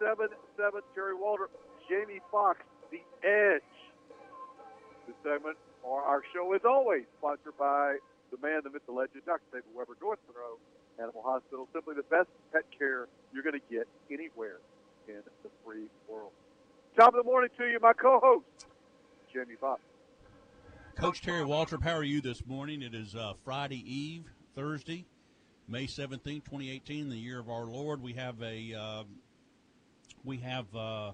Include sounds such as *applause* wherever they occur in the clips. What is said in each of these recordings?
97.7. Terry Waldrop, Jamie Fox, The Edge. This segment, or our show, is always sponsored by the man, the myth, the legend, Dr. David Weber, North Monroe Animal Hospital. Simply the best pet care you're going to get anywhere in the free world. Top of the morning to you, my co-host, Jamie Fox. Coach Terry Waldrop, how are you this morning? It is uh, Friday Eve, Thursday, May 17th, 2018, the year of our Lord. We have a, uh, we have, uh,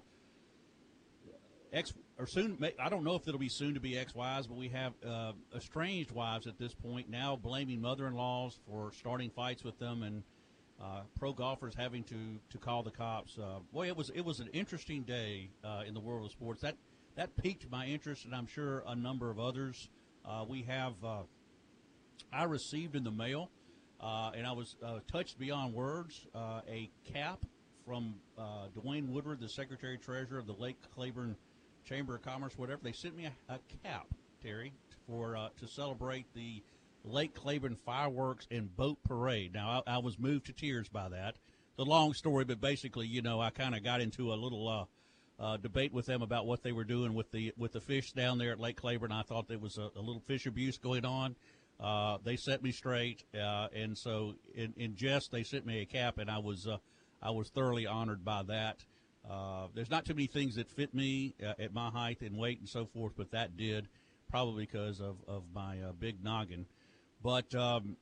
ex, or soon, I don't know if it'll be soon to be ex-wives, but we have uh, estranged wives at this point now blaming mother-in-laws for starting fights with them and uh, pro golfers having to, to call the cops. Uh, boy, it was, it was an interesting day uh, in the world of sports. That, that piqued my interest, and I'm sure a number of others. Uh, we have, uh, I received in the mail, uh, and I was touched beyond words, a cap from uh, Dwayne Woodward, the Secretary Treasurer of the Lake Claiborne Chamber of Commerce, whatever. They sent me a, a cap, Terry, for uh, to celebrate the Lake Claiborne fireworks and boat parade. Now, I, I was moved to tears by that. The long story, but basically, you know, I kind of got into a little uh, uh, debate with them about what they were doing with the with the fish down there at Lake Claiborne. I thought there was a, a little fish abuse going on. Uh, they set me straight, uh, and so in, in jest, they sent me a cap, and I was uh, I was thoroughly honored by that. Uh, there's not too many things that fit me uh, at my height and weight and so forth, but that did, probably because of of my uh, big noggin. But um,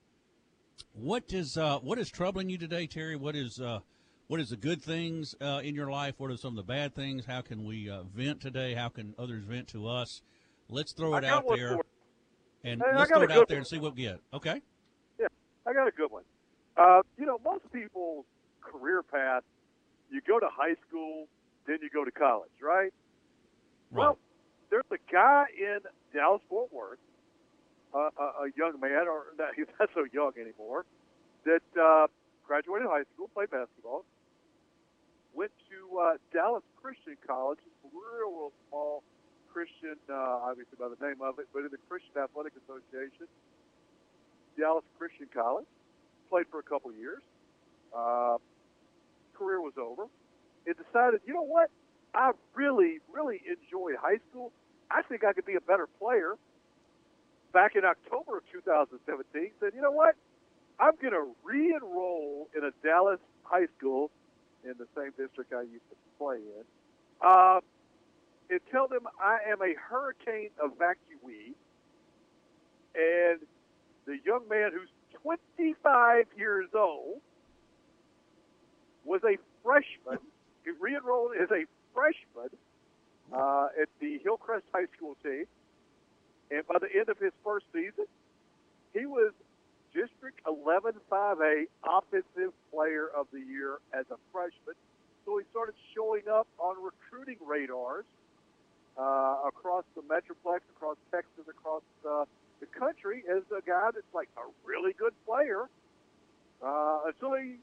what is uh, what is troubling you today, Terry? What is uh, what is the good things uh, in your life? What are some of the bad things? How can we uh, vent today? How can others vent to us? Let's throw it out there, and Hey, let's throw it out there one. and see what we get. Okay. Yeah, I got a good one. Uh, you know, most people's career path, you go to high school, then you go to college, right? Well, there's a guy in Dallas Fort Worth, uh, a, a young man, or not, *laughs* he's not so young anymore, that uh, graduated high school, played basketball, went to uh, Dallas Christian College, real, real small Christian, uh, obviously by the name of it, but in the Christian Athletic Association, Dallas Christian College, played for a couple years. Uh, career was over. It decided, you know what? I really, really enjoyed high school. I think I could be a better player. Back in October of 2017, said, you know what? I'm going to re-enroll in a Dallas high school in the same district I used to play in, uh, and tell them I am a hurricane evacuee, and the young man who's 25 years old was a freshman. He re-enrolled as a freshman uh, at the Hillcrest High School team, and by the end of his first season, he was District 11-5A Offensive Player of the Year as a freshman. So he started showing up on recruiting radars uh, across the Metroplex, across Texas, across uh, the country as a guy that's like a really good player. Uh, until he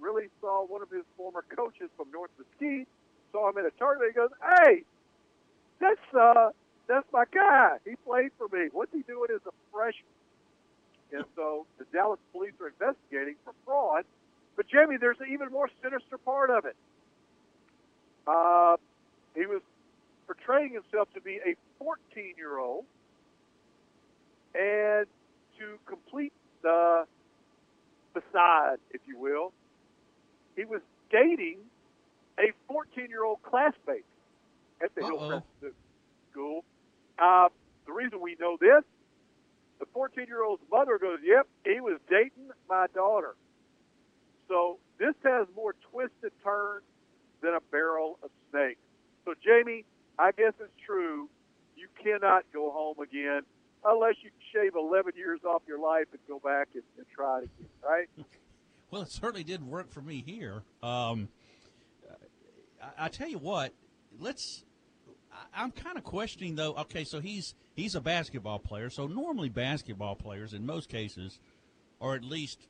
really saw one of his former coaches from North Mesquite, saw him in a tournament. He goes, "Hey, that's uh, that's my guy. He played for me. What's he doing as a freshman?" And so the Dallas police are investigating for fraud. But Jamie, there's an even more sinister part of it. Uh, he was portraying himself to be a 14-year-old, and to complete the facade, if you will, he was dating a 14-year-old classmate at the. Hillcrest School. Uh, the reason we know this, the 14-year-old's mother goes, "Yep, he was dating my daughter." So this has more twists and turns than a barrel of snakes. So Jamie, I guess it's true. You cannot go home again unless you shave 11 years off your life and go back and, and try it again, right? *laughs* Well, it certainly did work for me here. Um, I, I tell you what, let's. I, I'm kind of questioning though. Okay, so he's he's a basketball player. So normally basketball players, in most cases, are at least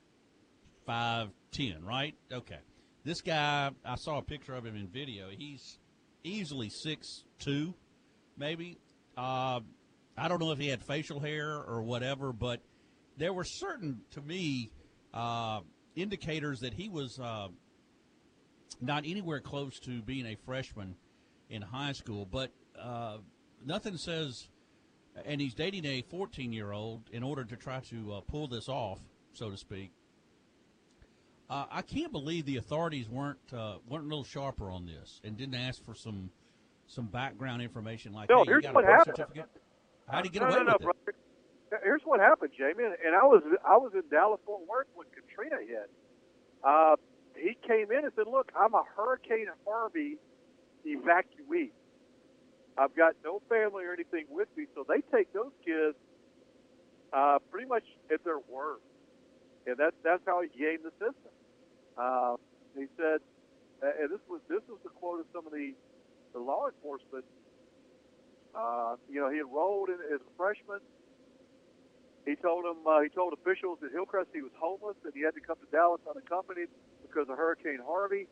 five ten, right? Okay. This guy, I saw a picture of him in video. He's easily six two, maybe. Uh, I don't know if he had facial hair or whatever, but there were certain, to me, uh, indicators that he was uh, not anywhere close to being a freshman in high school. But uh, nothing says, and he's dating a 14 year old in order to try to uh, pull this off, so to speak. Uh, I can't believe the authorities weren't uh, weren't a little sharper on this and didn't ask for some some background information like, No, hey, here's you got what a birth happened. certificate? How'd he get no, away no, no, with it? Here's what happened, Jamie, and I was I was in Dallas Fort Worth when Katrina hit. Uh, he came in and said, "Look, I'm a Hurricane Harvey evacuee. I've got no family or anything with me, so they take those kids uh, pretty much at their word, and that's that's how he gamed the system." Uh, he said, and this was this was the quote of some of the the law enforcement uh, you know, he enrolled in, as a freshman. He told him, uh, he told officials at Hillcrest he was homeless and he had to come to Dallas unaccompanied because of Hurricane Harvey.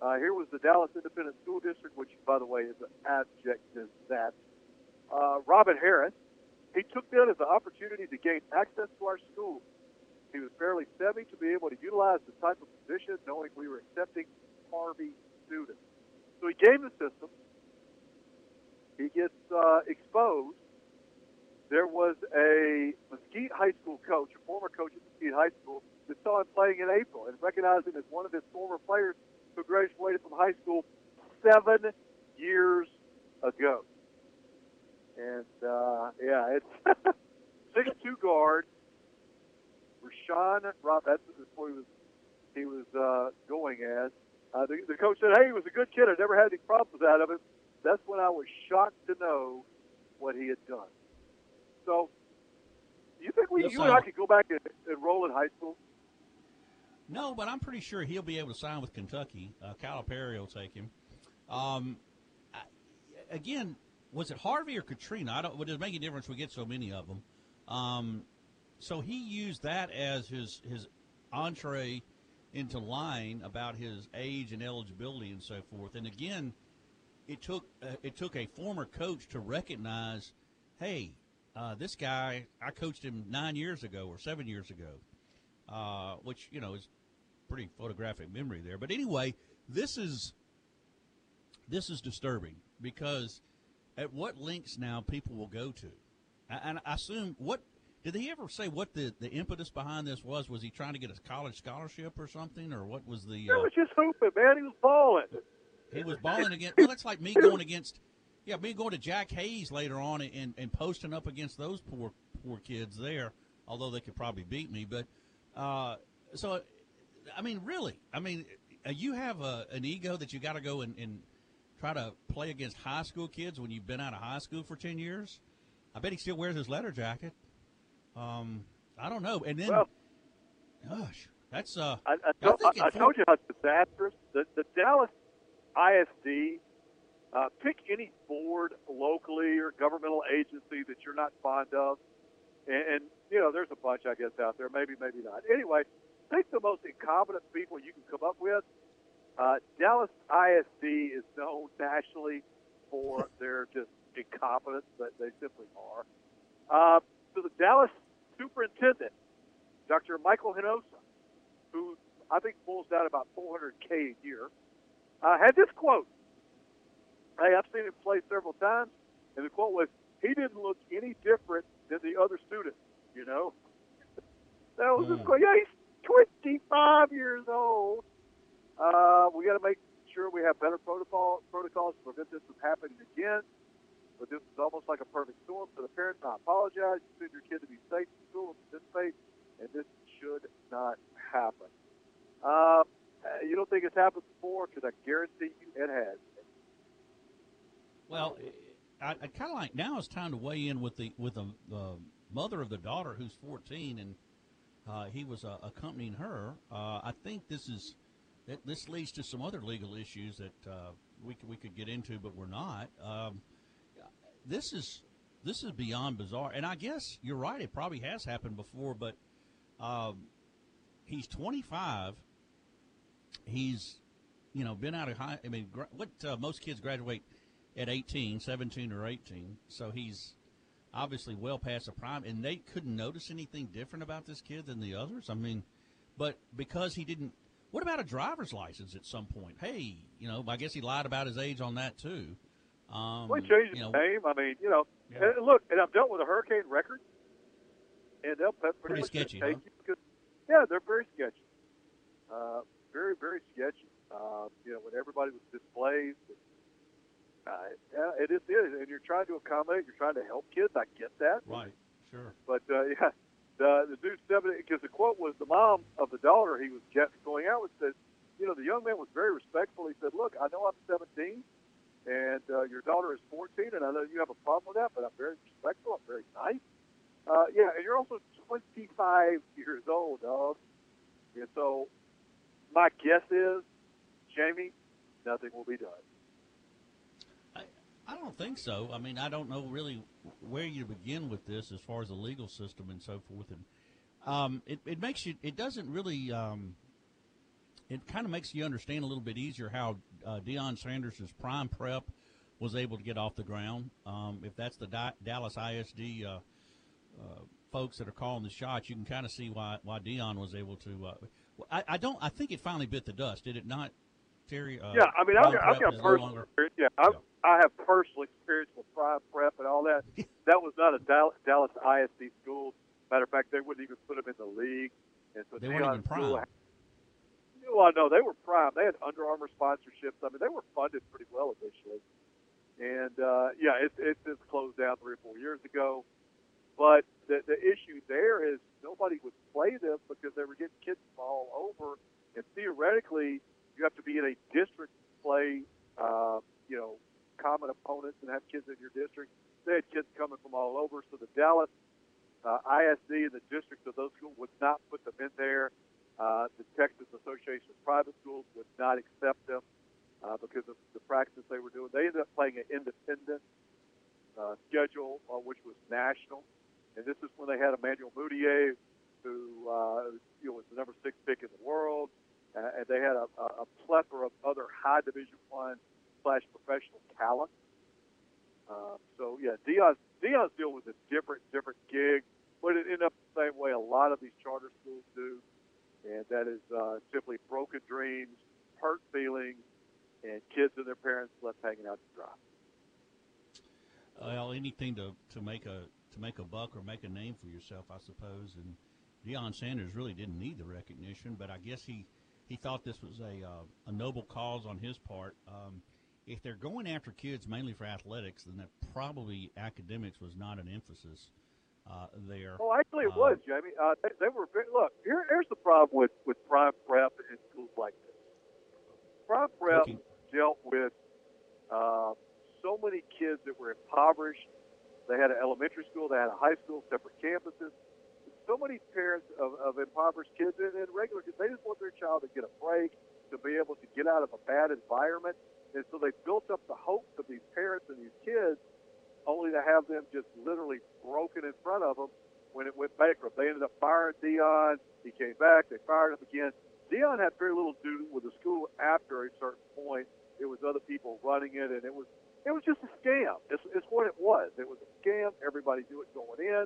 Uh, here was the Dallas Independent School District, which, by the way, is an abject disaster. Uh, Robyn Harris, he took that as an opportunity to gain access to our school. He was fairly savvy to be able to utilize the type of position, knowing we were accepting Harvey students. So he gamed the system he gets uh, exposed. There was a Mesquite High School coach, a former coach at Mesquite High School, that saw him playing in April and recognized him as one of his former players who graduated from high school seven years ago. And uh, yeah, it's *laughs* six-two guard. Rashawn Rob. That's what he was. He was uh, going as. Uh, the, the coach said, "Hey, he was a good kid. I never had any problems out of him." That's when I was shocked to know what he had done. So, do you think we, you and I could go back and enroll in high school? No, but I'm pretty sure he'll be able to sign with Kentucky. Uh, Calipari will take him. Um, I, again, was it Harvey or Katrina? I don't. Would it make a difference? We get so many of them. Um, so he used that as his his entree into lying about his age and eligibility and so forth. And again, it took uh, it took a former coach to recognize, hey, uh, this guy I coached him nine years ago or seven years ago, uh, which you know is pretty photographic memory there. But anyway, this is this is disturbing because at what links now people will go to, and I assume what did he ever say what the the impetus behind this was? Was he trying to get a college scholarship or something, or what was the? It Uh, was just hooping, man. He was balling. he was balling against. Well, that's like me *laughs* going against. Yeah, me going to Jack Hayes later on and, and posting up against those poor poor kids there. Although they could probably beat me, but uh, so I mean, really, I mean, uh, you have a, an ego that you got to go and, and try to play against high school kids when you've been out of high school for ten years. I bet he still wears his leather jacket. Um, I don't know. And then, Well- gosh, that's uh, I, I, I, I told you how disastrous the, the Dallas ISD. Uh, pick any board locally or governmental agency that you're not fond of, and, and you know there's a bunch I guess out there. Maybe, maybe not. Anyway, pick the most incompetent people you can come up with. Uh, Dallas ISD is known nationally for *laughs* their just incompetence, but they simply are. Uh, so the Dallas superintendent, Dr. Michael Hinojosa, who I think pulls down about 400K a year, uh, had this quote. Hey, I've seen him play several times, and the quote was, "He didn't look any different than the other students." You know, that was his Hmm. quote. Yeah, he's 25 years old. Uh, we got to make sure we have better protocol protocols to prevent this from happening again. But this is almost like a perfect storm. For the parents, I apologize. You send your kid to be safe in school and participate, and this should not happen. Uh, you don't think it's happened before? Because I guarantee you it has. Well, I, I kind of like now it's time to weigh in with the with the, the mother of the daughter who's 14 and uh, he was uh, accompanying her. Uh, I think this is this leads to some other legal issues that uh, we could, we could get into, but we're not. Um, this is this is beyond bizarre, and I guess you're right. It probably has happened before, but um, he's 25. He's you know been out of high. I mean, gra- what uh, most kids graduate at 18, 17 or 18. So he's obviously well past the prime, and they couldn't notice anything different about this kid than the others. I mean, but because he didn't. What about a driver's license at some point? Hey, you know, I guess he lied about his age on that too. Um, Well, he changed his know, name. I mean, you know, Yeah. and look, and I've dealt with a hurricane record, and they'll pretty, Pretty much sketchy, huh? because, yeah, they're very sketchy, uh, very very sketchy. Uh, you know, when everybody was displaced, uh, yeah, it is it, and you're trying to accommodate, you're trying to help kids. I get that, Right. Sure. but uh, *laughs* yeah, the the dude seventy because the quote was the mom of the daughter he was get, going out with said, you know, the young man was very respectful. He said, "Look, I know I'm 17, and uh, your daughter is 14, and I know you have a problem with that, but I'm very respectful. I'm very nice. Uh, yeah, and you're also 25 years old, dog. And so, my guess is, Jamie, nothing will be done. I, don't think so. I mean, I don't know really where you begin with this as far as the legal system and so forth. And um, it, it makes you, it doesn't really, um, it kind of makes you understand a little bit easier how uh, Deion Sanders' prime prep was able to get off the ground. Um, if that's the Di- Dallas ISD uh, uh, folks that are calling the shots, you can kind of see why why Deion was able to. Uh, I, I don't. I think it finally bit the dust. Did it not, Terry? Uh, yeah, I mean, I've got, I've got no personal Yeah, I've, Yeah. I have personal experience with prime prep and all that. *laughs* that was not a Dal- Dallas ISD school. Matter of fact, they wouldn't even put them in the league. And so They weren't even prime. Well, no, they were prime. They had Under Armour sponsorships. I mean, they were funded pretty well initially. And uh, yeah, it's it's it's closed down three or four years ago. But the the issue there is nobody would play them because they were getting kids from all over, and theoretically, you have to be in a district to play, uh, you know, common opponents and have kids in your district. They had kids coming from all over, so the Dallas uh, ISD and the districts of those schools would not put them in there. Uh, the Texas Association of Private Schools would not accept them uh, because of the practice they were doing. They ended up playing an independent uh, schedule, uh, which was national. And this is when they had Emmanuel Mudiay, who uh, you know, was the number six pick in the world, uh, and they had a, a plethora of other high Division One slash professional talent. Uh, so yeah, Deion's Deion's deal was a different different gig, but it ended up the same way a lot of these charter schools do, and that is uh, simply broken dreams, hurt feelings, and kids and their parents left hanging out to dry. Well, anything to, to make a to make a buck or make a name for yourself, I suppose. And Deion Sanders really didn't need the recognition, but I guess he, he thought this was a uh, a noble cause on his part. Um, if they're going after kids mainly for athletics, then that probably academics was not an emphasis uh, there. Oh, actually, it Uh, was, Jamie. Uh, they, they were very, look. Here, here's the problem with with prime prep in schools like this. Prime prep Looking- dealt with uh, so many kids that were impoverished. They had an elementary school, they had a high school, separate campuses. So many parents of, of impoverished kids and, and regular kids, they just want their child to get a break, to be able to get out of a bad environment. And so they built up the hopes of these parents and these kids only to have them just literally broken in front of them when it went bankrupt. They ended up firing Deion. He came back. They fired him again. Deion had very little to do with the school after a certain point. It was other people running it, and it was it was just a scam. It's, it's what it was. It was a scam. Everybody knew it going in,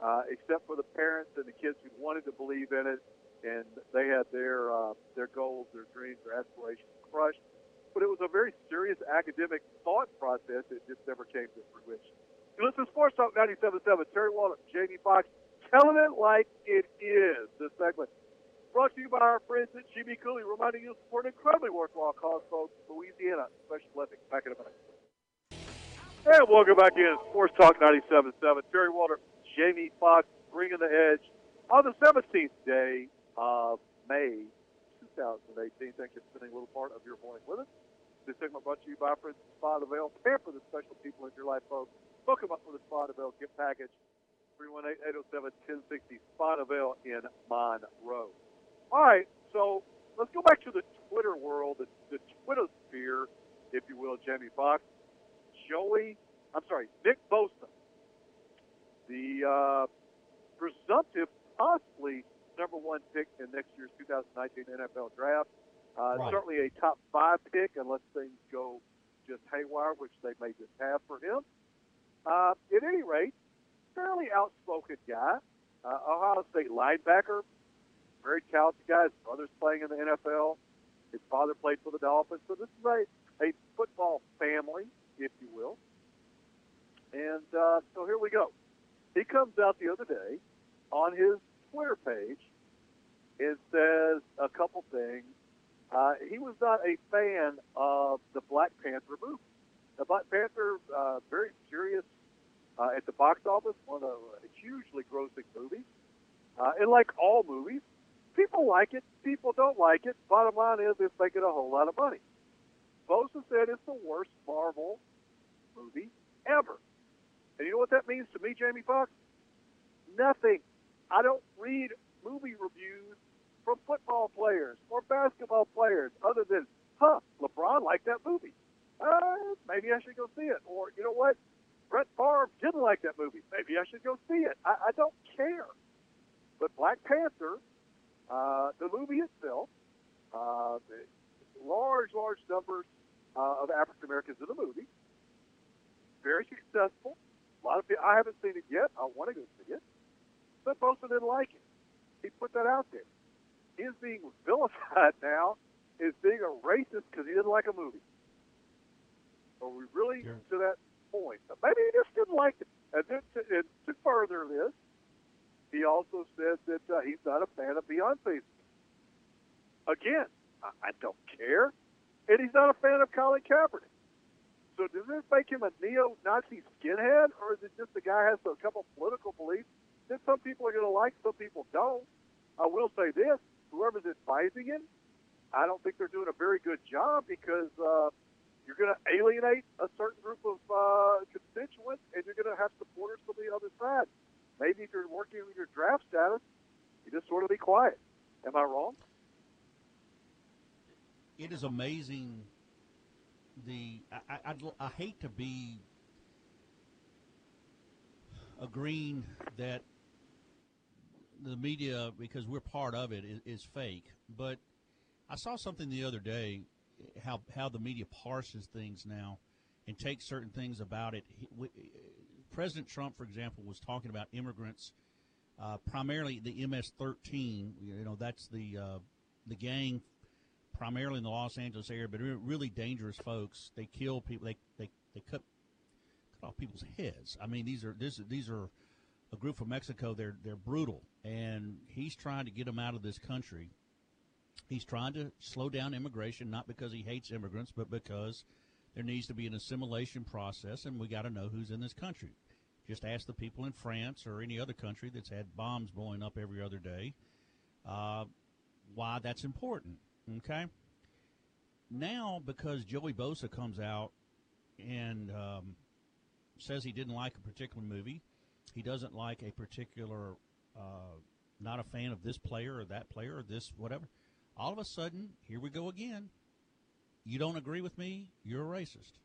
uh, except for the parents and the kids who wanted to believe in it, and they had their uh, their goals, their dreams, their aspirations crushed. But it was a very serious academic thought process that just never came to fruition. You listen to Sports Talk 97.7, Terry Waldrop, Jamie Fox, telling it like it is. This segment brought to you by our friends at GB Cooley, reminding you to support an incredibly worthwhile cause, folks. Louisiana Special Olympics. Back in a minute. And welcome back in Sports Talk 97.7. Terry Waldrop, Jamie Foxx, bringing the edge on the 17th day of May 2018. Thank you for spending a little part of your morning with us. This segment brought to you by friends at Spa Avail. Pamper the special people in your life, folks. Hook them up with a Spa Avail gift package. 318-807-1060 Spa Avail in Monroe. All right, so let's go back to the Twitter world, the, the Twitter sphere, if you will, Jamie Fox. Joey, I'm sorry, Nick Bosa, the uh, presumptive, possibly number one pick in next year's 2019 NFL draft. Uh, Right. Certainly a top five pick, unless things go just haywire, which they may just have for him. Uh, at any rate, fairly outspoken guy. Uh, Ohio State linebacker, very talented guy. His brother's playing in the NFL. His father played for the Dolphins. So this is a, a football family, if you will. And uh, so here we go. He comes out the other day on his Twitter page and says a couple things. Uh, he was not a fan of the Black Panther movie. The Black Panther, uh, very curious uh, at the box office, one of the hugely grossing movies. Uh, and like all movies, people like it, people don't like it. Bottom line is, it's making a whole lot of money. Bosa said it's the worst Marvel movie ever. And you know what that means to me, Jamie Foxx? Nothing. I don't read movie reviews from football players or basketball players other than, huh, LeBron liked that movie. Uh, maybe I should go see it. Or, you know what? Brett Favre didn't like that movie. Maybe I should go see it. I, I don't care. But Black Panther, uh, the movie itself, uh, large, large numbers uh, of African Americans in the movie, very successful. A lot of people, I haven't seen it yet. I want to go see it. But Bosa didn't like it. He put that out there. He is being vilified *laughs* now as being a racist because he didn't like a movie. Are we really Sure. to that point? But maybe he just didn't like it. And then to, and to further this, he also said that uh, he's not a fan of Beyonce's. Again, I, I don't care. And he's not a fan of Colin Kaepernick. So does this make him a neo-Nazi skinhead, or is it just the guy has a couple political beliefs that some people are going to like, some people don't? I will say this: whoever's advising him, I don't think they're doing a very good job because uh, you're going to alienate a certain group of uh, constituents, and you're going to have supporters from the other side. Maybe if you're working with your draft status, you just sort of be quiet. Am I wrong? it is amazing. The I, I, I hate to be agreeing that the media, because we're part of it, is, is fake. But I saw something the other day how how the media parses things now and takes certain things about it. He- we- President Trump, for example, was talking about immigrants, uh, primarily the MS-13. You know, that's the uh, the gang primarily in the Los Angeles area, but really dangerous folks. They kill people. They they, they cut cut off people's heads. I mean, these are this these are a group from Mexico. They're they're brutal, and he's trying to get them out of this country. He's trying to slow down immigration, not because he hates immigrants, but because there needs to be an assimilation process, and we got to know who's in this country. Just ask the people in France or any other country that's had bombs blowing up every other day uh, why that's important. Okay. Now, because Joey Bosa comes out and um, says he didn't like a particular movie, he doesn't like a particular, uh, not a fan of this player or that player or this whatever. All of a sudden, here we go again. You don't agree with me, you're a racist.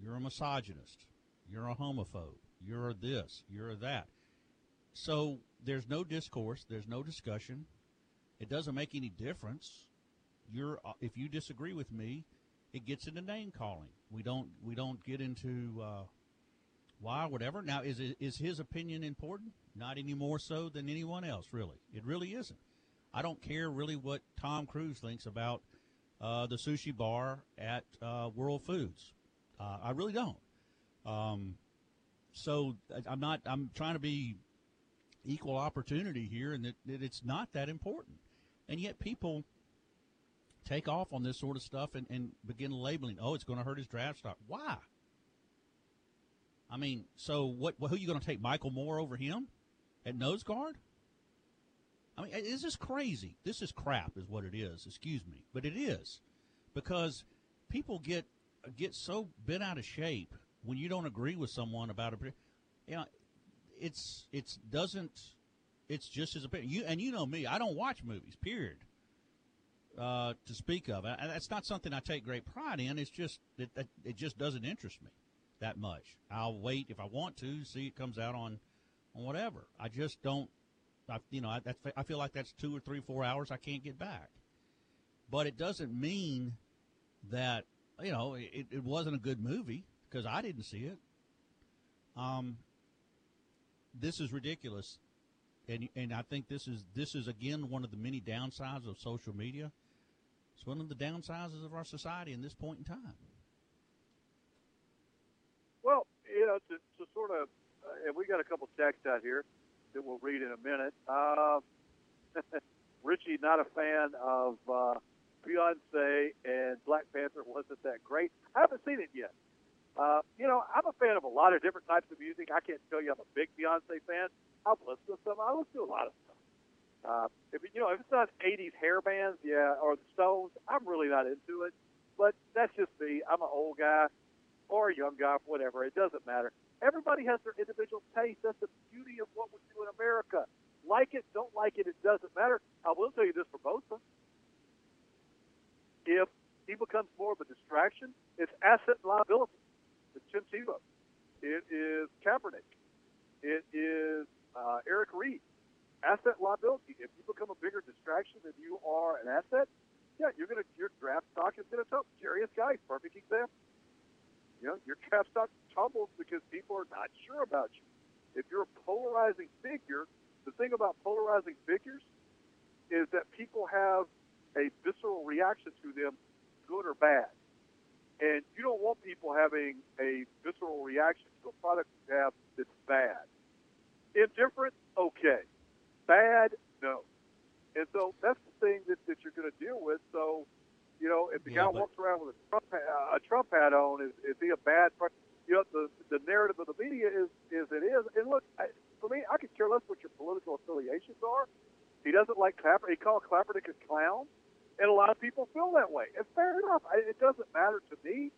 You're a misogynist. You're a homophobe. You're this. You're that. So there's no discourse. There's no discussion. It doesn't make any difference. You're uh, if you disagree with me, it gets into name calling. We don't we don't get into uh, why whatever. Now is is his opinion important? Not any more so than anyone else. Really, it really isn't. I don't care really what Tom Cruise thinks about uh, the sushi bar at uh, Whole Foods. Uh, I really don't. Um, so I'm not. I'm trying to be equal opportunity here, and that, that it's not that important. And yet people take off on this sort of stuff and, and begin labeling. Oh, it's going to hurt his draft stock. Why? I mean, so what? Who are you going to take? Michael Moore over him at nose guard? I mean, this is crazy. This is crap, is what it is. Excuse me, but it is because people get get so bent out of shape when you don't agree with someone about a. You know, it's it's doesn't it's just his opinion. You and you know me, I don't watch movies. Period. uh, to speak of. And that's not something I take great pride in. It's just it, it just doesn't interest me that much. I'll wait if I want to see it comes out on on whatever. I just don't. I, you know, I, that's, I feel like that's two or three, four hours I can't get back. But it doesn't mean that you know it, it wasn't a good movie because I didn't see it. Um, this is ridiculous, and and I think this is this is again one of the many downsides of social media. It's one of the downsides of our society in this point in time. Well, you know, to, to sort of, uh, and we got a couple texts out here that we'll read in a minute. Uh, *laughs* Richie, not a fan of uh, Beyonce and Black Panther wasn't that great. I haven't seen it yet. Uh, you know, I'm a fan of a lot of different types of music. I can't tell you I'm a big Beyonce fan. I'll listen to some. I listen to a lot of stuff. Uh, if you know, if it's not '80s hair bands, yeah, or the Stones, I'm really not into it. But that's just me. I'm an old guy or a young guy, whatever. It doesn't matter. Everybody has their individual taste. That's the beauty of what we do in America. Like it, don't like it, it doesn't matter. I will tell you this for Bosa. If he becomes more of a distraction, it's asset liability. It's Tim Tebow. It is Kaepernick. It is uh, Eric Reid. Asset liability. If you become a bigger distraction than you are an asset, yeah, you're gonna your draft stock is gonna tumble. Derrius Guice, perfect example. You know, your draft stock tumbles because people are not sure about you. If you're a polarizing figure, the thing about polarizing figures is that people have a visceral reaction to them, good or bad. And you don't want people having a visceral reaction to a product you have that's bad. Indifferent, okay. Bad, no. And so that's the thing that, that you're going to deal with. So, you know, if the yeah, guy walks around with a Trump, uh, a Trump hat on, is, is he a bad? You know, the the narrative of the media is is it is. And look, I, for me, I could care less what your political affiliations are. He doesn't like Clapper. He called Kaepernick a clown, and a lot of people feel that way. And fair enough. I, it doesn't matter to me.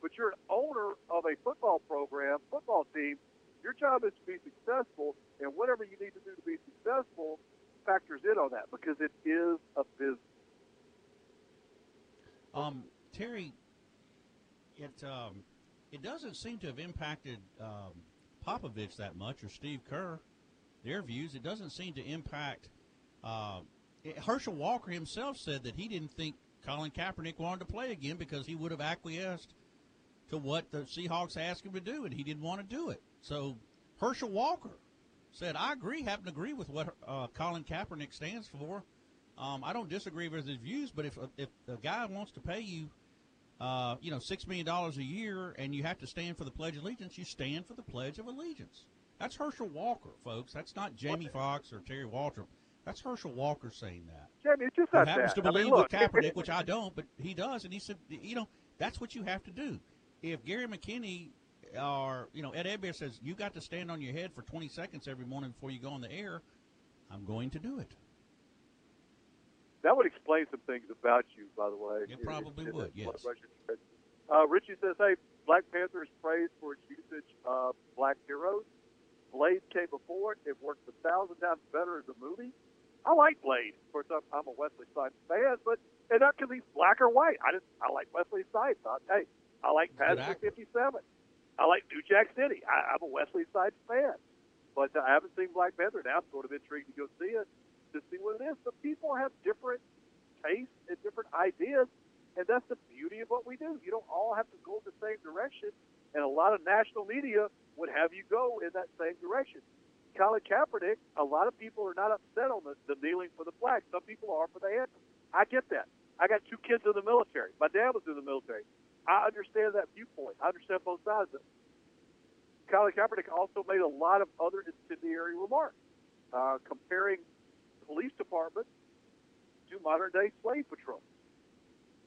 But you're an owner of a football program, football team. Your job is to be successful, and whatever you need to do to be successful factors in on that because it is a business. Um, Terry, it um, it doesn't seem to have impacted um, Popovich that much or Steve Kerr, their views. It doesn't seem to impact. Uh, Herschel Walker himself said that he didn't think Colin Kaepernick wanted to play again because he would have acquiesced to what the Seahawks asked him to do, and he didn't want to do it. So Herschel Walker said, "I agree, happen to agree with what uh, Colin Kaepernick stands for. Um, I don't disagree with his views, but if if a guy wants to pay you, uh, you know, six million dollars a year, and you have to stand for the Pledge of Allegiance, you stand for the Pledge of Allegiance. That's Herschel Walker, folks. That's not Jamie Foxx or Terry Waldrop. That's Herschel Walker saying that. Jamie, it's just not happens that. to believe I mean, look, with *laughs* Kaepernick, which I don't, but he does, and he said, you know, that's what you have to do. If Gary McKinney or you know Ed Edbear says you got to stand on your head for 20 seconds every morning before you go on the air, I'm going to do it. That would explain some things about you, by the way. It probably it, would, yes. Uh, Richie says, hey, Black Panther is praised for its usage of black heroes. Blade came before it. It works a thousand times better as a movie. I like Blade. Of course, I'm, I'm a Wesley Snipes fan, but and not because he's black or white. I just I like Wesley Snipes. I, hey, I like Passenger 57. I like New Jack City. I, I'm a Wesley Snipes fan, but uh, I haven't seen Black Panther. Now I'm sort of intrigued to go see it to see what it is. But people have different tastes and different ideas, and that's the beauty of what we do. You don't all have to go the same direction, and a lot of national media would have you go in that same direction. Colin Kaepernick, a lot of people are not upset on the, the kneeling for the flag. Some people are for the anthem. I get that. I got two kids in the military. My dad was in the military. I understand that viewpoint. I understand both sides of it. Colin Kaepernick also made a lot of other incendiary remarks, uh, comparing police departments to modern day slave patrols.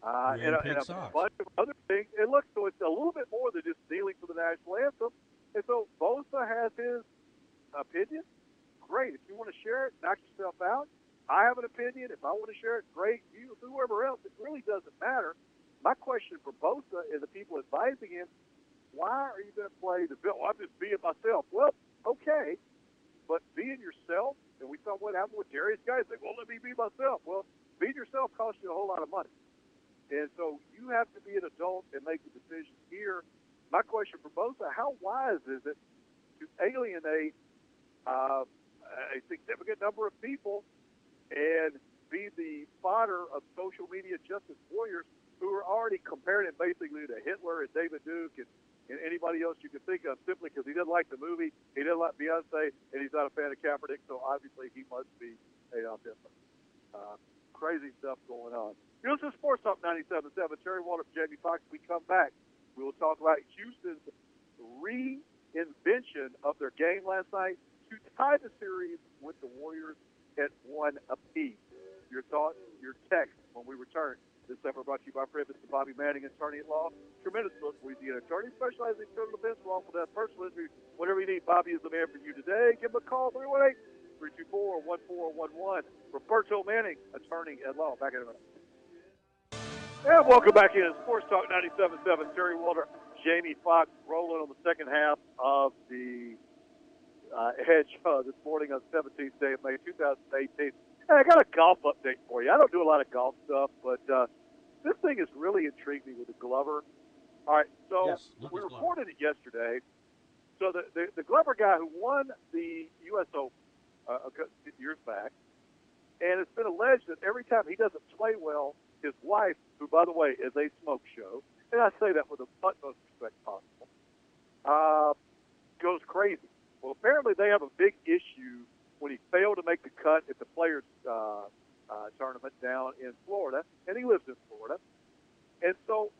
Uh, and, a, and a bunch of other things. And look, so it's a little bit more than just kneeling for the national anthem. And so Bosa has his opinion. Great. If you want to share it, knock yourself out. I have an opinion. If I want to share it, great. You, whoever else, it really doesn't matter. My question for Bosa and the people advising him, why are you going to play the bill? Well, I'm just being myself. Well, okay, but being yourself, and we saw what happened with Derrius Guice. Say, well, let me be myself. Well, Feed yourself costs you a whole lot of money. And so you have to be an adult and make the decision here. My question for both how wise is it to alienate uh, a significant number of people and be the fodder of social media justice warriors who are already comparing him basically to Hitler and David Duke and, and anybody else you can think of simply because he didn't like the movie, he didn't like Beyonce, and he's not a fan of Kaepernick, so obviously he must be Adolf Hitler. Uh, crazy stuff going on. Is Sports Talk 97.7. Terry Waldrop, Jamie Fox. We come back. We will talk about Houston's reinvention of their game last night to tie the series with the Warriors at one apiece. Your thoughts, your text when we return. This effort brought to you by Mr. Bobby Manning, attorney at law. Tremendous book, Louisiana attorney, specializing in criminal defense, wrongful death, personal injury, whatever you need. Bobby is the man for you today. Give him a call, 318 324 1411. Roberto Manning, attorney at law. Back in a minute. And welcome back in Sports Talk 97.7. Terry Waldrop, Jamie Fox rolling on the second half of the uh, Edge uh, this morning on 17th day of May 2018. Hey, I got a golf update for you. I don't do a lot of golf stuff, but uh, this thing has really intrigued me with the Glover. All right, so Yes, we Glover. reported it yesterday. So the, the, the Glover guy who won the U.S. Open uh, years back, and it's been alleged that every time he doesn't play well, his wife, who by the way is a smoke show, and I say that with the utmost respect possible, uh, goes crazy. Well, apparently they have a big issue when he failed to make the cut at the Players uh, uh, tournament down in Florida, and he lives in Florida, and so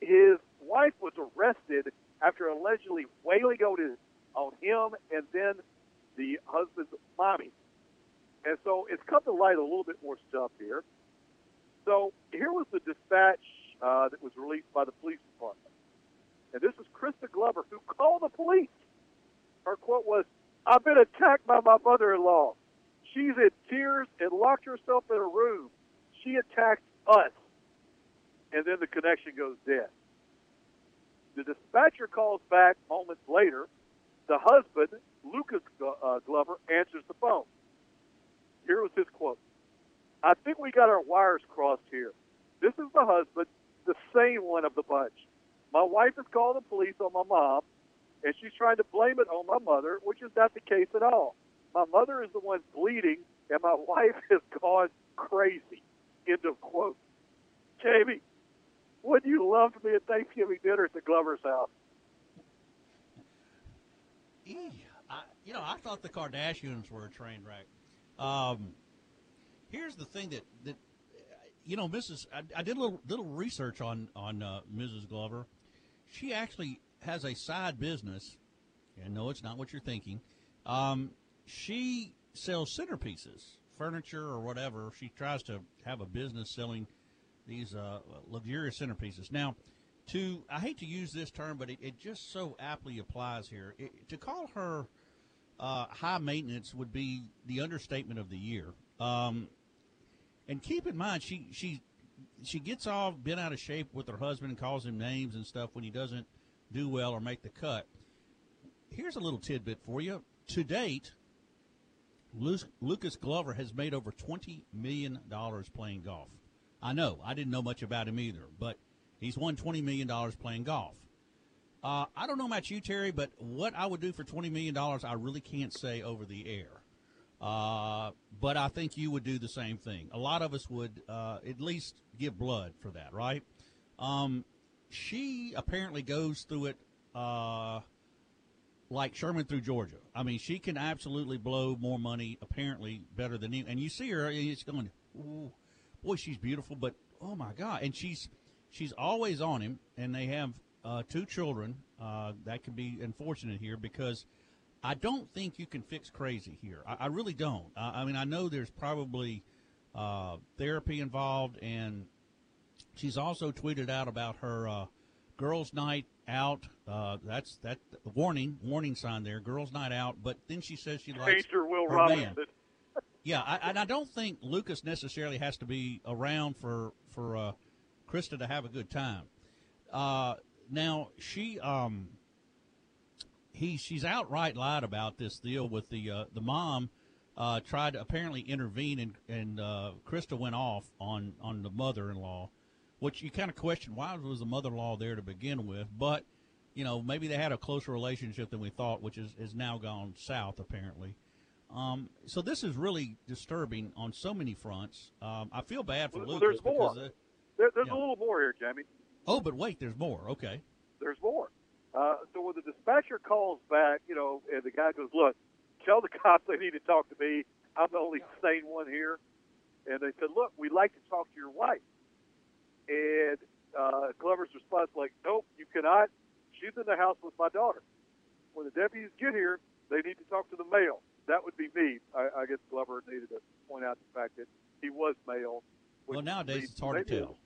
his wife was arrested after allegedly wailing on his on him and then the husband's mommy. And so it's come to light a little bit more stuff here. So here was the dispatch uh, that was released by the police department. And this is Krista Glover, who called the police. Her quote was, I've been attacked by my mother in law. She's in tears and locked herself in a room. She attacked us. And then the connection goes dead. The dispatcher calls back moments later. The husband, Lucas uh, Glover, answers the phone. Here was his quote I think we got our wires crossed here. This is the husband, the sane one of the bunch. My wife has called the police on my mom, and she's trying to blame it on my mother, which is not the case at all. My mother is the one bleeding, and my *laughs* wife has gone crazy. End of quote. Jamie, would you love to be at Thanksgiving dinner at the Glover's house? You know, I thought the Kardashians were a train wreck. Um, here's the thing that that you know, Mrs. I, I did a little little research on on uh, Mrs. Glover. She actually has a side business, and no, it's not what you're thinking. Um, she sells centerpieces, furniture or whatever. She tries to have a business selling these uh, luxurious centerpieces. Now, to I hate to use this term, but it, it just so aptly applies here. It, to call her uh, high maintenance would be the understatement of the year. Um, and keep in mind, she she she gets all bent out of shape with her husband and calls him names and stuff when he doesn't do well or make the cut. Here's a little tidbit for you. To date, Lucas Glover has made over twenty million dollars playing golf. I know I didn't know much about him either, but he's won twenty million dollars playing golf. Uh, I don't know about you, Terry, but what I would do for twenty million dollars, I really can't say over the air. Uh, but I think you would do the same thing. A lot of us would uh, at least give blood for that, right? Um, she apparently goes through it uh, like Sherman through Georgia. I mean, she can absolutely blow more money, apparently better than him. And you see her, and it's going, Ooh, boy, she's beautiful, but oh my god! And she's she's always on him, and they have uh, two children. Uh, that can be unfortunate here because I don't think you can fix crazy here. I, I really don't. I, I mean, I know there's probably uh, therapy involved, and she's also tweeted out about her uh, girls' night out. Uh, that's that warning warning sign there, girls' night out. But then she says she likes Painter Will her Robinson. man. *laughs* Yeah, I, and I don't think Lucas necessarily has to be around for for uh, Krista to have a good time. Uh, now she um he she's outright lied about this deal with the uh, the mom uh, tried to apparently intervene, and, and uh, Krista went off on, on the mother in law, which you kind of question why was the mother in law there to begin with. But, you know, maybe they had a closer relationship than we thought, which is, is now gone south, apparently. Um, so this is really disturbing on so many fronts. Um, I feel bad for Well, Lucas there's more. because. Uh, There, there's a little more here, Jamie. oh, but wait, there's more. Okay. There's more. Uh, so when the dispatcher calls back, you know, and the guy goes, "Look, tell the *laughs* cops they need to talk to me. I'm the only sane one here." And they said, "Look, we'd like to talk to your wife." And uh, Glover's response, like, "Nope, you cannot. She's in the house with my daughter. When the deputies get here, they need to talk to the male. That would be me." I, I guess Glover needed to point out the fact that he was male. Well, nowadays it's hard to tell.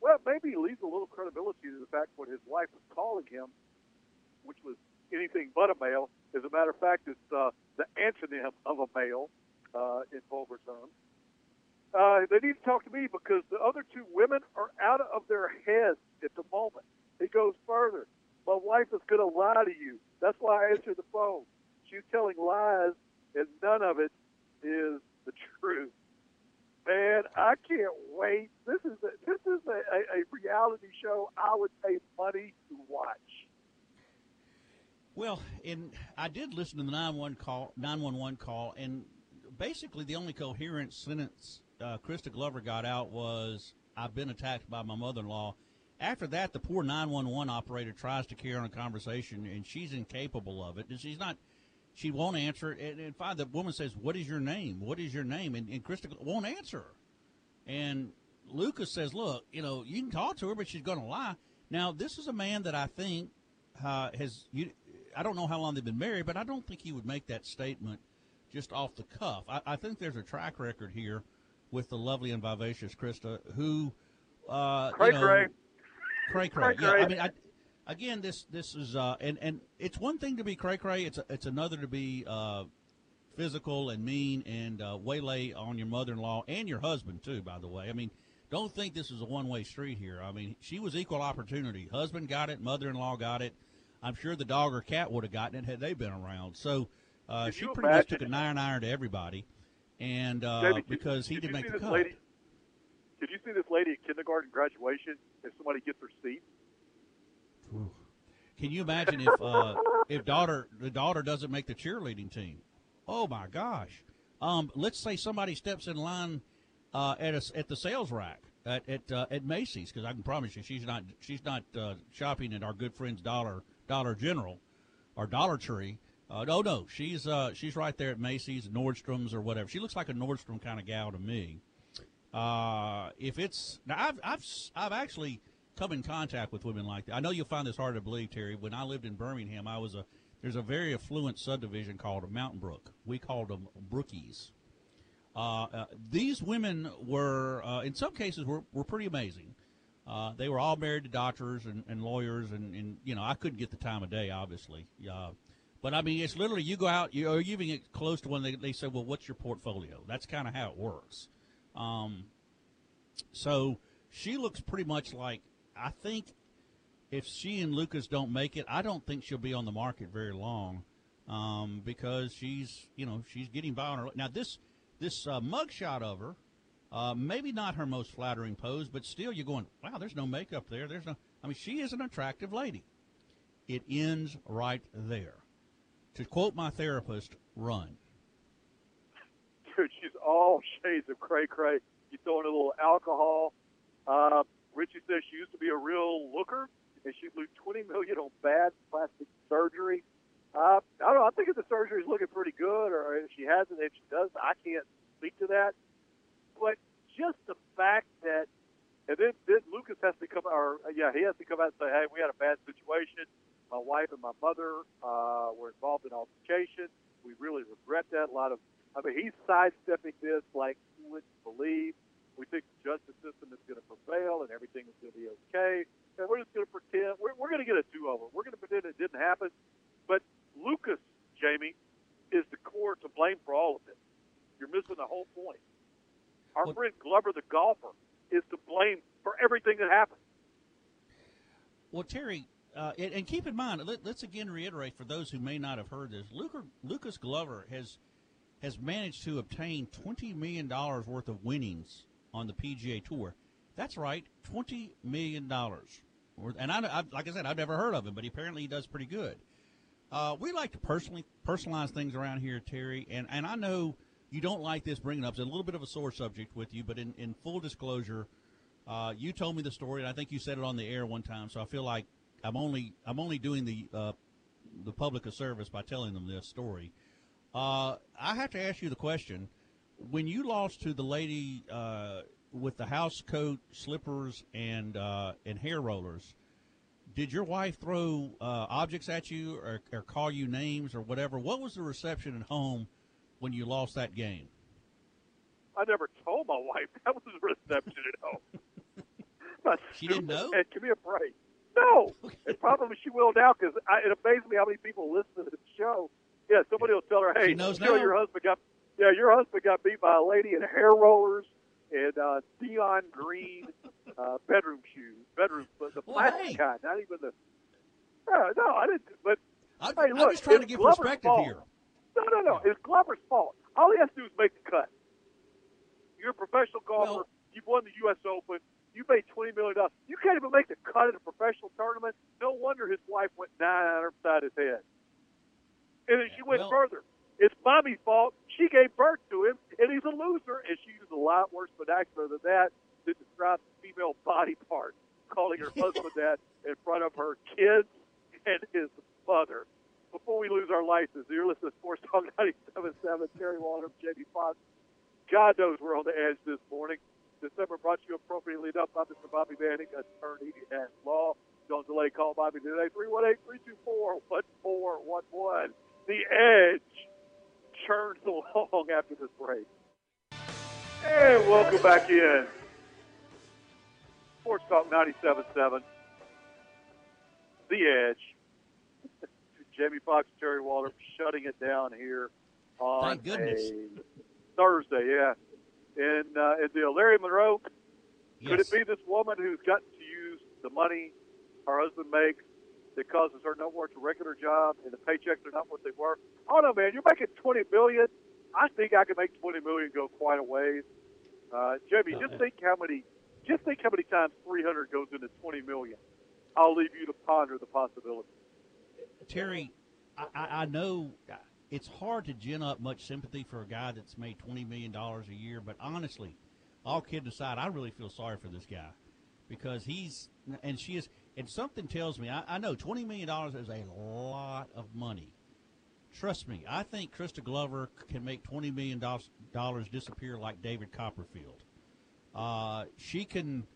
well, maybe he leaves a little credibility to the fact what his wife was calling him, which was anything but a male. As a matter of fact, it's uh, the antonym of a male uh, in vulgar terms. Uh, they need to talk to me because the other two women are out of their heads at the moment. He goes further. My wife is going to lie to you. That's why I answered the phone. She's telling lies, and none of it is the truth. Man, I can't wait. This is a, this is a, a, a reality show I would pay money to watch. Well, and I did listen to the 911 call, 911 call, and basically the only coherent sentence uh, Krista Glover got out was, "I've been attacked by my mother-in-law." After that, the poor 911 operator tries to carry on a conversation, and she's incapable of it. And she's not. She won't answer. And, and finally, the woman says, "What is your name? What is your name?" And, and Krista won't answer. And Lucas says, "Look, you know, you can talk to her, but she's going to lie." Now, this is a man that I think uh, has. You, I don't know how long they've been married, but I don't think he would make that statement just off the cuff. I, I think there's a track record here with the lovely and vivacious Krista, who, uh, Cray you know, cray. cray cray. Cray Yeah. I mean, I, again, this this is uh, and and it's one thing to be cray cray. It's it's another to be uh, physical and mean and uh, waylay on your mother-in-law and your husband too. By the way, I mean, don't think this is a one-way street here. I mean, she was equal opportunity. Husband got it, mother-in-law got it. I'm sure the dog or cat would have gotten it had they been around. So uh, she pretty much took a nine iron to everybody, and uh, Jamie, could- because he could didn't you make see the this cut. Lady, did you see this lady at kindergarten graduation? If somebody gets her seat, Can you imagine if uh, if daughter the daughter doesn't make the cheerleading team? Oh my gosh! Um, let's say somebody steps in line uh, at a, at the sales rack at at, uh, at Macy's because I can promise you she's not she's not uh, shopping at our good friends Dollar Dollar General or Dollar Tree. Uh, no, no, she's uh, she's right there at Macy's, Nordstrom's, or whatever. She looks like a Nordstrom kind of gal to me. Uh, if it's now, I've I've I've actually come in contact with women like that. I know you'll find this hard to believe, Terry. When I lived in Birmingham, I was a there's a very affluent subdivision called Mountain Brook. We called them Brookies. Uh, uh, these women were, uh, in some cases, were, were pretty amazing. Uh, they were all married to doctors and, and lawyers, and, and you know I couldn't get the time of day, obviously. But I mean, it's literally you go out, you or you even get close to one. They, they say, "Well, what's your portfolio?" That's kind of how it works. Um, so she looks pretty much like I think if she and Lucas don't make it, I don't think she'll be on the market very long um, because she's you know she's getting by on her. Now this this uh, mugshot of her, uh, maybe not her most flattering pose, but still you're going, wow, there's no makeup there. There's no. I mean, she is an attractive lady. It ends right there. To quote my therapist, run. dude, she's all shades of cray cray. You throw in a little alcohol. Uh, Richie says she used to be a real looker, and she blew twenty million on bad plastic surgery. Uh, I don't know. I think if the surgery is looking pretty good, or if she has it, if she does, I can't speak to that. But just the fact that, and then, then Lucas has to come, or yeah, he has to come out and say, "Hey, we had a bad situation. My wife and my mother uh, were involved in altercation. We really regret that. A lot of, I mean, he's sidestepping this like you wouldn't believe. We think the justice system is going to prevail and everything is going to be okay. And we're just going to pretend we're, we're going to get a do-over. We're going to pretend it didn't happen. But Lucas, Jamie, is the core to blame for all of this. You're missing the whole point. Our Well- friend Glover, the golfer, is to blame for everything that happened. Well, Terry, uh, and, and keep in mind, let, us again reiterate for those who may not have heard this: Luca, Lucas Glover has has managed to obtain $20 million worth of winnings on the PGA Tour. That's right, $20 million. And I, I, like I said, I've never heard of him, but apparently he does pretty good. Uh, we like to personally personalize things around here, Terry, and, and I know you don't like this bringing up. It's a little bit of a sore subject with you, but in, in full disclosure, uh, you told me the story, and I think you said it on the air one time. So I feel like I'm only I'm only doing the uh, the public a service by telling them this story. Uh, I have to ask you the question: When you lost to the lady uh, with the house coat, slippers, and uh, and hair rollers, did your wife throw uh, objects at you or, or call you names or whatever? What was the reception at home when you lost that game? I never told my wife *laughs* that was the reception at home. *laughs* she didn't know. Give me a break. No, and probably she will now because it amazes me how many people listen to the show. Yeah, somebody will tell her, "Hey, she knows you know now. your husband got yeah your husband got beat by a lady in hair rollers and uh, neon green *laughs* uh, bedroom shoes, bedroom but the Well, plastic hey. kind, not even the. Uh, no, I didn't. But I'm, hey, I'm just trying to give Glover's perspective fault. here. No, no, no. It's Glover's fault. All he has to do is make the cut. You're a professional golfer. Well- You've won the U.S. Open. You made twenty million dollars. You can't even make the cut in a professional tournament. No wonder his wife went nine on her side of his head. And then she went Well- further. It's mommy's fault. She gave birth to him, and he's a loser. And she used a lot worse vernacular than that to describe the female body part, calling her *laughs* husband that in front of her kids and his mother. Before we lose our license, you're listening to Sports Talk 97.7, Terry Waldrop, Jamie Foxx. God knows we're on the edge this morning. December brought to you appropriately enough by Mr. Bobby Banning, attorney at law. Don't delay. Call Bobby today, 318-324-1411. The Edge churns *laughs* along after this break. And welcome back in. Sports Talk 97.7. The Edge. *laughs* Jamie Foxx, Terry Waldrop, shutting it down here on Thank goodness. a Thursday, yeah. And, uh, and the Larry Monroe, could it be this woman who's gotten to use the money her husband makes that causes her no work a regular job and the paychecks are not what they were? Oh no, man, you're making twenty million. I think I could make twenty million go quite a ways. Uh, Jamie, just Uh, think how many, just think how many times three hundred goes into twenty million. I'll leave you to ponder the possibility. Terry, I, I I know it's hard to gin up much sympathy for a guy that's made twenty million dollars a year, but honestly, all kidding aside, I really feel sorry for this guy because he's and she is, and something tells me I, I know twenty million dollars is a lot of money. Trust me, I think Krista Glover can make twenty million dollars disappear like David Copperfield. Uh, she can.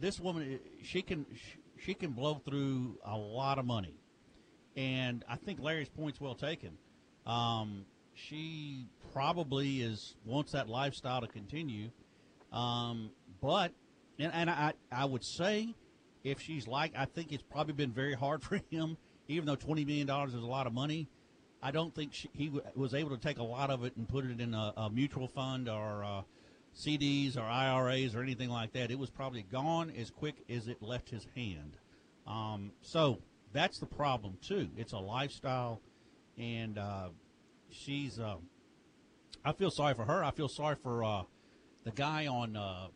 This woman, she can. She can blow through a lot of money and I think Larry's point's well taken. Um, she probably is wants that lifestyle to continue, um, but and, and I I would say if she's like I think it's probably been very hard *laughs* for him, even though twenty million dollars is a lot of money. I don't think she, he w- was able to take a lot of it and put it in a, a mutual fund or uh, CDs or IRAs or anything like that. It was probably gone as quick as it left his hand. Um, so that's the problem too. It's a lifestyle, and uh, she's. Uh, I feel sorry for her. I feel sorry for uh, the guy on uh,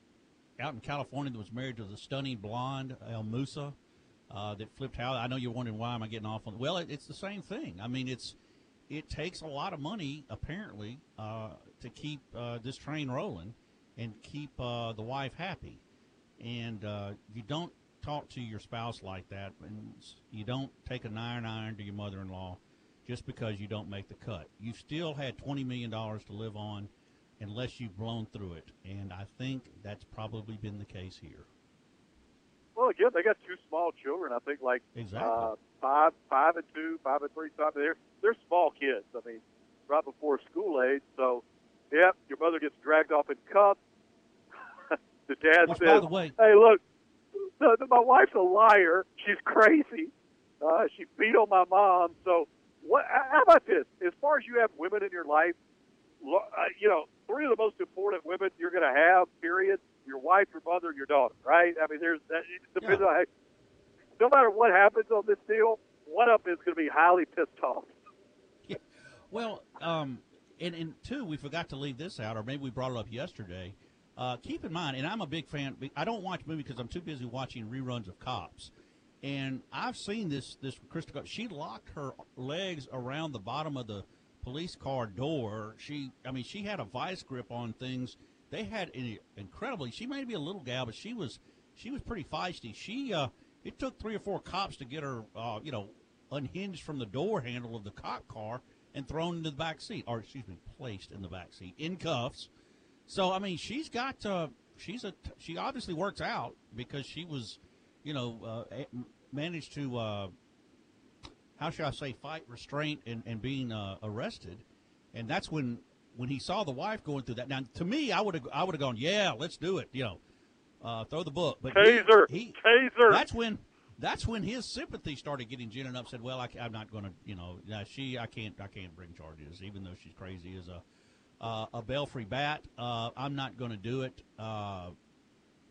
out in California that was married to the stunning blonde El Musa uh, that flipped out. I know you're wondering why am I getting off on. Well, it, it's the same thing. I mean, it's it takes a lot of money apparently uh, to keep this train rolling and keep the wife happy. And you don't talk to your spouse like that, and you don't take a nine iron to your mother-in-law just because you don't make the cut. You've still had twenty million dollars to live on, unless you've blown through it. And I think that's probably been the case here. Well, again, they got two small children. I think like Exactly. uh, five, five and two, five and three, something. They're they're small kids. I mean, right before school age. So, yeah, your mother gets dragged off in cuffs. *laughs* the dad Which, says, by the way, "Hey, look, my wife's a liar. She's crazy. Uh, she beat on my mom. So, what? How about this? As far as you have women in your life, uh, you know, three of the most important women you're going to have. Period. Your wife, your mother, your daughter. Right? I mean, there's that. It depends Yeah. on. How, no matter what happens on this deal, one of them is going to be highly pissed off. *laughs* Well, um, and and two, we forgot to leave this out, or maybe we brought it up yesterday. Uh, keep in mind, and I'm a big fan. I don't watch movies because I'm too busy watching reruns of Cops. And I've seen this this Krista. She locked her legs around the bottom of the police car door. She, I mean, she had a vice grip on things. They had an incredibly. She may be a little gal, but she was she was pretty feisty. She uh, it took three or four cops to get her, uh, you know, unhinged from the door handle of the cop car and thrown into the back seat, or excuse me, placed in the back seat in cuffs. So I mean, she's got uh, she's a she obviously works out because she was, you know, uh, managed to uh, how should I say fight restraint and, and being uh, arrested, and that's when when he saw the wife going through that. Now, to me, I would have I would have gone, yeah, let's do it, you know, uh, throw the book. But taser, he, taser. That's when that's when his sympathy started getting ginning up. Said, well, I, am not going to, you know, she I can't I can't bring charges, even though she's crazy as a uh, a belfry bat. Uh, I'm not going to do it.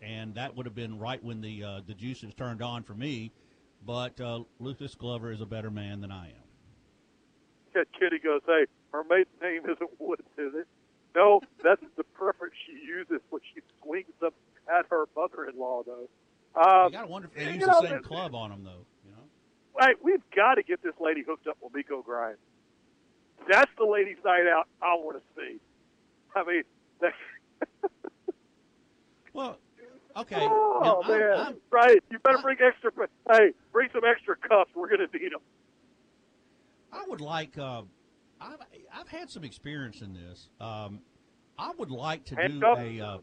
And that would have been right when the uh, the juices turned on for me but uh, Lucas Glover is a better man than I am. That kitty goes, hey, her maiden name isn't Woods, is it? No, that's the preference she uses when she swings them at her mother-in-law, though. Um, you gotta wonder if they use the same club on them, though. You know, right? We've got to get this lady hooked up with Miko Grimes. That's the ladies' night out I want to see. I mean, well, Okay. Oh now, man, I'm, I'm, right. You better bring extra. Hey, bring some extra cups. We're going to need them. I would like. Uh, I've I've had some experience in this. Um, I would like to do a. Uh,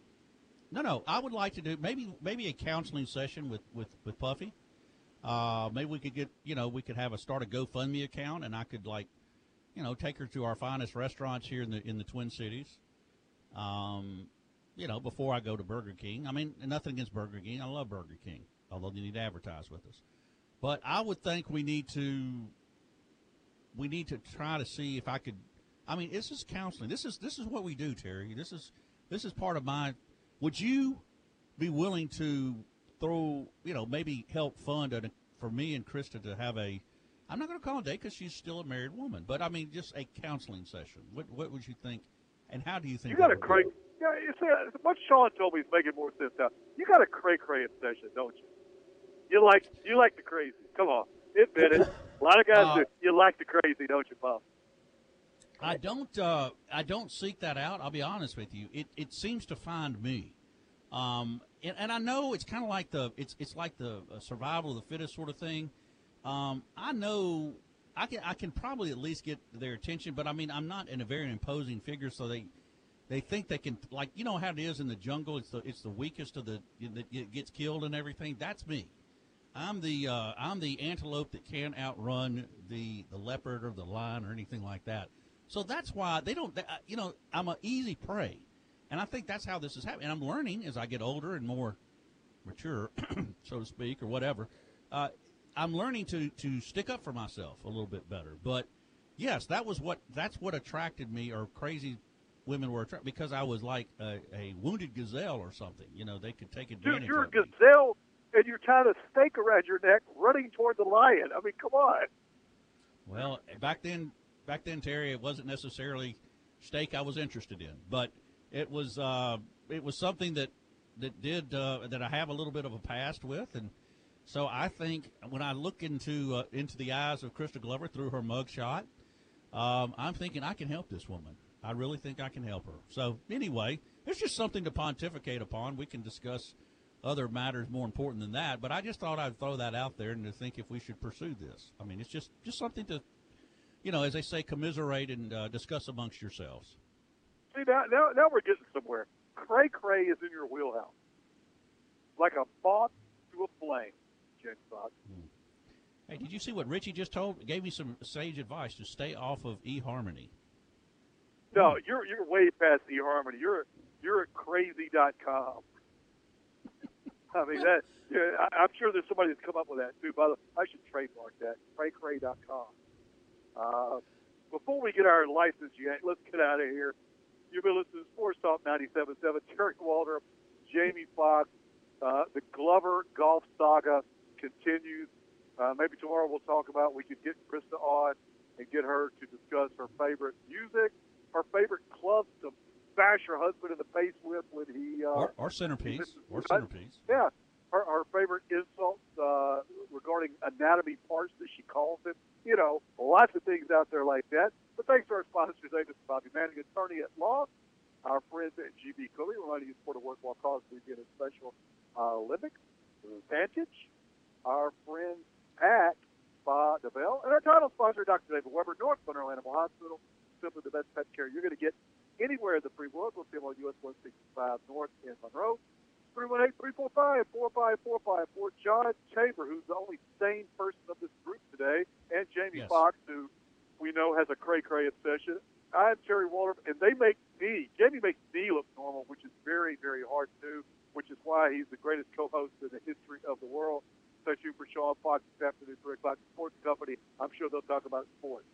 no, no. I would like to do maybe maybe a counseling session with with with Puffy. Uh, maybe we could get you know we could have a start a GoFundMe account and I could like, you know, take her to our finest restaurants here in the in the Twin Cities. Um, you know, before I go to Burger King. I mean, nothing against Burger King. I love Burger King, although they need to advertise with us. But I would think we need to we need to try to see if I could. I mean, this is counseling. This is this is what we do, Terry. This is this is part of my. Would you be willing to throw, you know, maybe help fund a, for me and Krista to have a. I'm not going to call it a date because she's still a married woman, but I mean, just a counseling session. What what would you think, and how do you think? You got a crank. Yeah, you see, uh, what Sean told me is making more sense now. You got a cray cray obsession, don't you? You like you like the crazy. Come on, admit it. A lot of guys uh, do. You like the crazy, don't you, Bob? I don't. Uh, I don't seek that out. I'll be honest with you. It it seems to find me. Um, and, and I know it's kind of like the it's it's like the uh, survival of the fittest sort of thing. Um, I know I can I can probably at least get their attention, but I mean I'm not in a very imposing figure, so they they think they can like you know how it is in the jungle. It's the it's the weakest of the that gets killed and everything. That's me. I'm the uh, I'm the antelope that can't outrun the the leopard or the lion or anything like that. So that's why they don't. They, uh, you know, I'm an easy prey, and I think that's how this is happening. And I'm learning as I get older and more mature, *coughs* so to speak, or whatever. Uh, I'm learning to to stick up for myself a little bit better. But yes, that was what that's what attracted me, or crazy women were attracted because I was like a, a, wounded gazelle or something. You know, they could take advantage. Dude, you're a gazelle, and you're tying a stake around your neck, running toward the lion. I mean, come on. Well, back then, back then, Terry, it wasn't necessarily stake I was interested in, but it was uh, it was something that that did uh, that I have a little bit of a past with, and so I think when I look into uh, into the eyes of Krista Glover through her mugshot, um, I'm thinking I can help this woman. I really think I can help her. So anyway, it's just something to pontificate upon. We can discuss other matters more important than that, but I just thought I'd throw that out there and to think if we should pursue this. I mean, it's just just something to, you know, as they say, commiserate and uh, discuss amongst yourselves. See now, now, now we're getting somewhere. Cray cray is in your wheelhouse, like a moth to a flame, Jen Fox. Hmm. Hey, did you see what Richie just told? Gave me some sage advice to stay off of eHarmony. No, you're you're way past eHarmony. You're you're at crazy.com. I mean that. Yeah, I, I'm sure there's somebody that's come up with that too. By the, I should trademark that. CrayCray.com. Uh, before we get our license yet, let's get out of here. You've been listening to Sports Talk 97.7. Terry Waldrop, Jamie Fox. Uh, the Glover golf saga continues. Uh, maybe tomorrow we'll talk about we could get Krista on and get her to discuss her favorite music her favorite club to bash her husband in the face with when he. Uh, or, or centerpiece. our centerpiece. Yeah. Her, her favorite insults uh, regarding anatomy parts that she calls it. You know, lots of things out there like that. But thanks to our sponsors, Davis Bobby Manning, attorney at law, our friends at GB Cooley, reminding you to support a worthwhile cause we get a special uh, Olympics, Vantage, our friends at Spa DeBell, and our title sponsor, Dr. David Weber, North Monroe Animal Hospital. Simply the best pet care you're going to get anywhere in the free world. We'll see them on US 165 North in Monroe. 318-345-4545 for John Tabor, who's the only sane person of this group today, and Jamie Yes. Foxx, who we know has a cray-cray obsession. I'm Terry Waldrop, and they make me, Jamie makes me look normal, which is very, very hard to do, which is why he's the greatest co-host in the history of the world. Thank you for Sean Fox this afternoon, 3 o'clock Sports Company. I'm sure they'll talk about sports.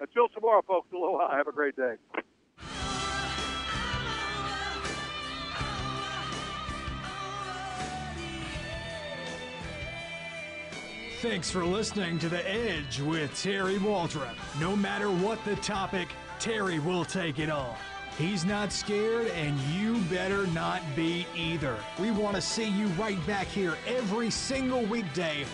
Until tomorrow, folks, aloha. Have a great day. Thanks for listening to The Edge with Terry Waldrop. No matter what the topic, Terry will take it on. He's not scared, and you better not be either. We want to see you right back here every single weekday.